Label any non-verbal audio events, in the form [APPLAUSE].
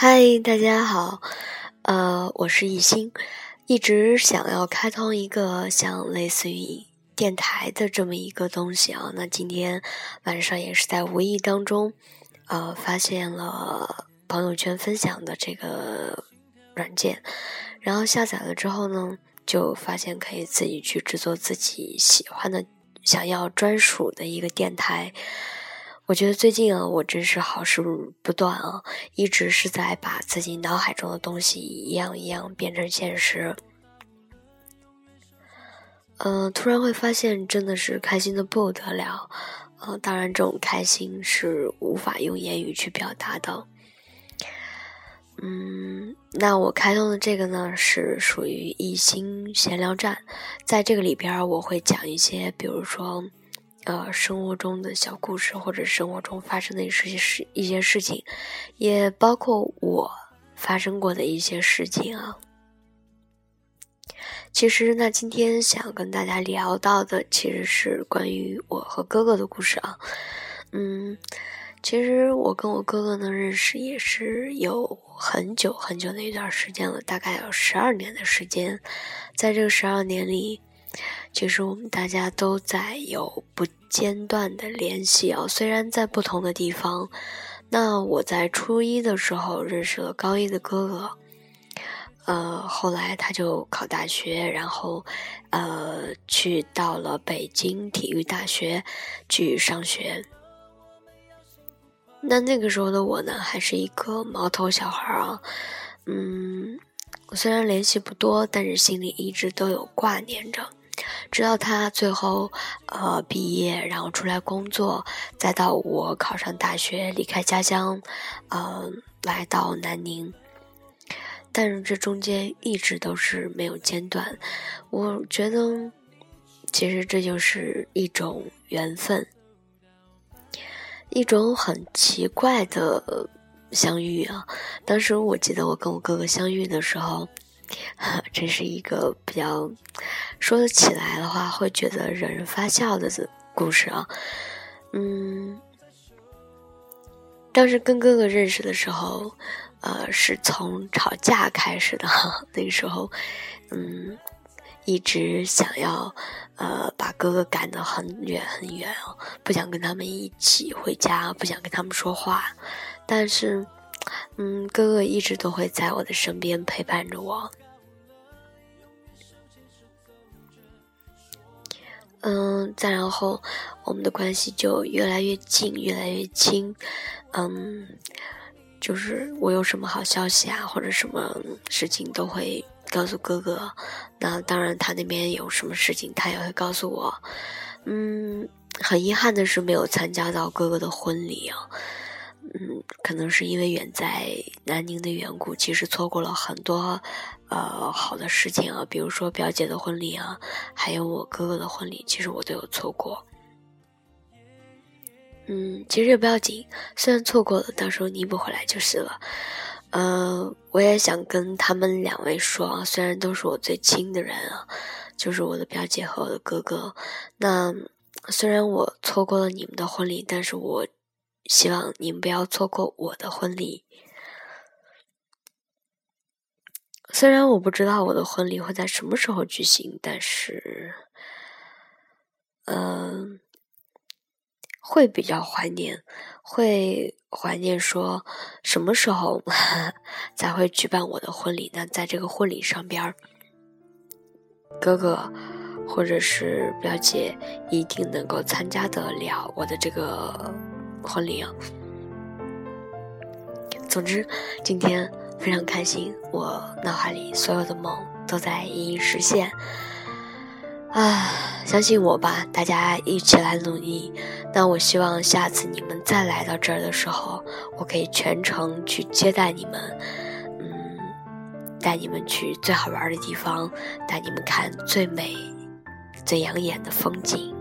嗨，大家好，呃，我是艺兴，一直想要开通一个像类似于电台的这么一个东西啊。那今天晚上也是在无意当中，呃，发现了朋友圈分享的这个软件，然后下载了之后呢，就发现可以自己去制作自己喜欢的、想要专属的一个电台。我觉得最近啊，我真是好事不断啊，一直是在把自己脑海中的东西一样一样变成现实。嗯，突然会发现真的是开心的不得了，呃，当然这种开心是无法用言语去表达的。嗯，那我开通的这个呢是属于一心闲聊站，在这个里边我会讲一些，比如说。呃，生活中的小故事，或者生活中发生的一些事、一些事情，也包括我发生过的一些事情啊。其实，那今天想跟大家聊到的，其实是关于我和哥哥的故事啊。嗯，其实我跟我哥哥呢认识也是有很久很久的一段时间了，大概有十二年的时间。在这个十二年里。其实我们大家都在有不间断的联系啊，虽然在不同的地方。那我在初一的时候认识了高一的哥哥，呃，后来他就考大学，然后呃去到了北京体育大学去上学。那那个时候的我呢，还是一个毛头小孩啊，嗯，我虽然联系不多，但是心里一直都有挂念着。直到他最后，呃，毕业，然后出来工作，再到我考上大学，离开家乡，嗯，来到南宁。但是这中间一直都是没有间断。我觉得，其实这就是一种缘分，一种很奇怪的相遇啊。当时我记得我跟我哥哥相遇的时候。[LAUGHS] 这是一个比较说得起来的话，会觉得惹人发笑的故事啊。嗯，当时跟哥哥认识的时候，呃，是从吵架开始的。[LAUGHS] 那个时候，嗯，一直想要呃把哥哥赶得很远很远啊，不想跟他们一起回家，不想跟他们说话，但是。嗯，哥哥一直都会在我的身边陪伴着我。嗯，再然后，我们的关系就越来越近，越来越亲。嗯，就是我有什么好消息啊，或者什么事情都会告诉哥哥。那当然，他那边有什么事情，他也会告诉我。嗯，很遗憾的是，没有参加到哥哥的婚礼啊。嗯，可能是因为远在南宁的缘故，其实错过了很多，呃，好的事情啊，比如说表姐的婚礼啊，还有我哥哥的婚礼，其实我都有错过。嗯，其实也不要紧，虽然错过了，到时候弥补回来就是了。呃，我也想跟他们两位说啊，虽然都是我最亲的人啊，就是我的表姐和我的哥哥，那虽然我错过了你们的婚礼，但是我。希望您不要错过我的婚礼。虽然我不知道我的婚礼会在什么时候举行，但是，嗯，会比较怀念，会怀念说什么时候 [LAUGHS] 才会举办我的婚礼呢？在这个婚礼上边，哥哥或者是表姐一定能够参加得了我的这个。婚礼！总之，今天非常开心，我脑海里所有的梦都在一一实现。啊，相信我吧，大家一起来努力。那我希望下次你们再来到这儿的时候，我可以全程去接待你们，嗯，带你们去最好玩的地方，带你们看最美、最养眼的风景。